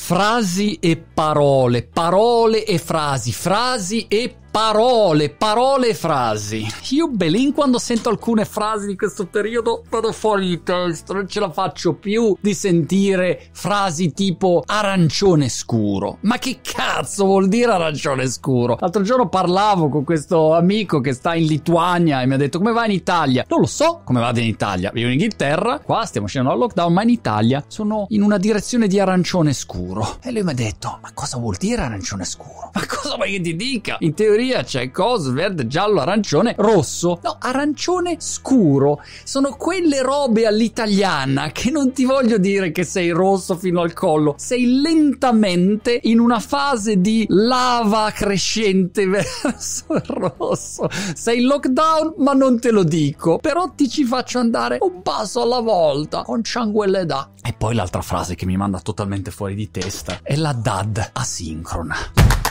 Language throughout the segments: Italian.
frasi e parole, parole e frasi, frasi e Parole, parole e frasi. Io Belin quando sento alcune frasi di questo periodo vado fuori di testa, non ce la faccio più di sentire frasi tipo arancione scuro. Ma che cazzo vuol dire arancione scuro? L'altro giorno parlavo con questo amico che sta in Lituania e mi ha detto come va in Italia? Non lo so come vada in Italia. Vivo in Inghilterra, qua stiamo scendendo al lockdown, ma in Italia sono in una direzione di arancione scuro. E lui mi ha detto ma cosa vuol dire arancione scuro? Ma cosa vuoi che ti dica? In teoria teoria c'è coso verde, giallo, arancione, rosso. No, arancione scuro. Sono quelle robe all'italiana che non ti voglio dire che sei rosso fino al collo. Sei lentamente in una fase di lava crescente verso il rosso. Sei in lockdown, ma non te lo dico. Però ti ci faccio andare un passo alla volta con cianguelle da. E poi l'altra frase che mi manda totalmente fuori di testa è la DAD asincrona.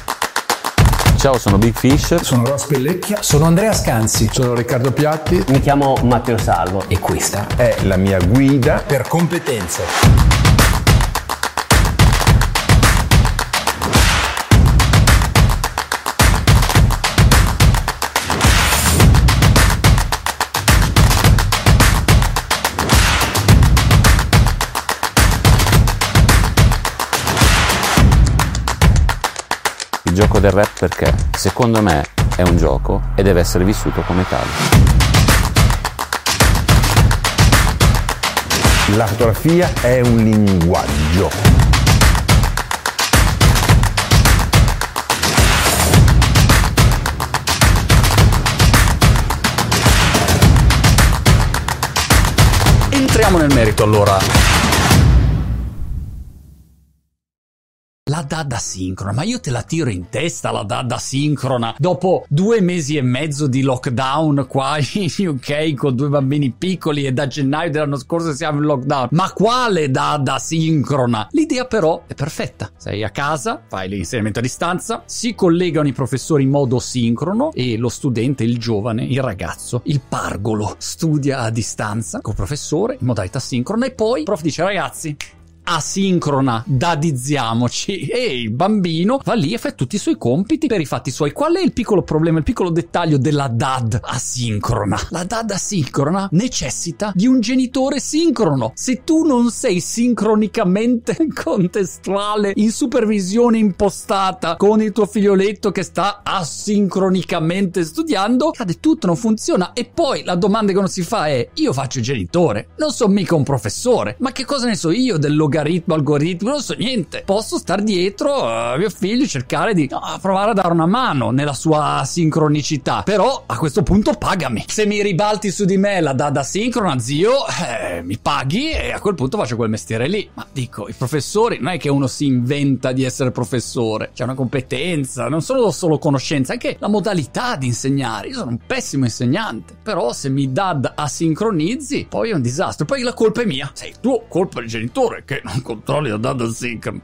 Ciao, sono Big Fish. Sono Ross Pellecchia. Sono Andrea Scanzi. Sono Riccardo Piatti. Mi chiamo Matteo Salvo. E questa è la mia guida per competenze. Gioco del rap perché secondo me è un gioco e deve essere vissuto come tale. La fotografia è un linguaggio. Entriamo nel merito allora. La dada sincrona, ma io te la tiro in testa la dada sincrona dopo due mesi e mezzo di lockdown qua in UK con due bambini piccoli e da gennaio dell'anno scorso siamo in lockdown. Ma quale dada sincrona? L'idea però è perfetta. Sei a casa, fai l'insegnamento a distanza, si collegano i professori in modo sincrono e lo studente, il giovane, il ragazzo, il pargolo studia a distanza col professore in modalità sincrona e poi il prof dice ragazzi asincrona, dadizziamoci. E il bambino va lì e fa tutti i suoi compiti per i fatti suoi. Qual è il piccolo problema, il piccolo dettaglio della dad asincrona? La dad asincrona necessita di un genitore sincrono. Se tu non sei sincronicamente contestuale in supervisione impostata con il tuo figlioletto che sta asincronicamente studiando, cade tutto, non funziona. E poi la domanda che uno si fa è: io faccio il genitore, non sono mica un professore, ma che cosa ne so io del logaritmo? Logaritmo, algoritmo, non so niente. Posso star dietro a mio figlio e cercare di no, provare a dare una mano nella sua sincronicità. Però a questo punto pagami. Se mi ribalti su di me la dada sincrona, zio, eh, mi paghi e a quel punto faccio quel mestiere lì. Ma dico, i professori non è che uno si inventa di essere professore, c'è una competenza, non solo solo conoscenza, anche la modalità di insegnare. Io sono un pessimo insegnante, però se mi dad asincronizzi, poi è un disastro. Poi la colpa è mia. Sei tu, colpa del genitore che non controlli la data sincrona.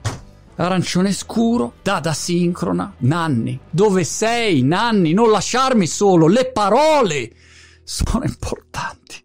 Arancione scuro, data sincrona, Nanni. Dove sei, Nanni? Non lasciarmi solo, le parole sono importanti.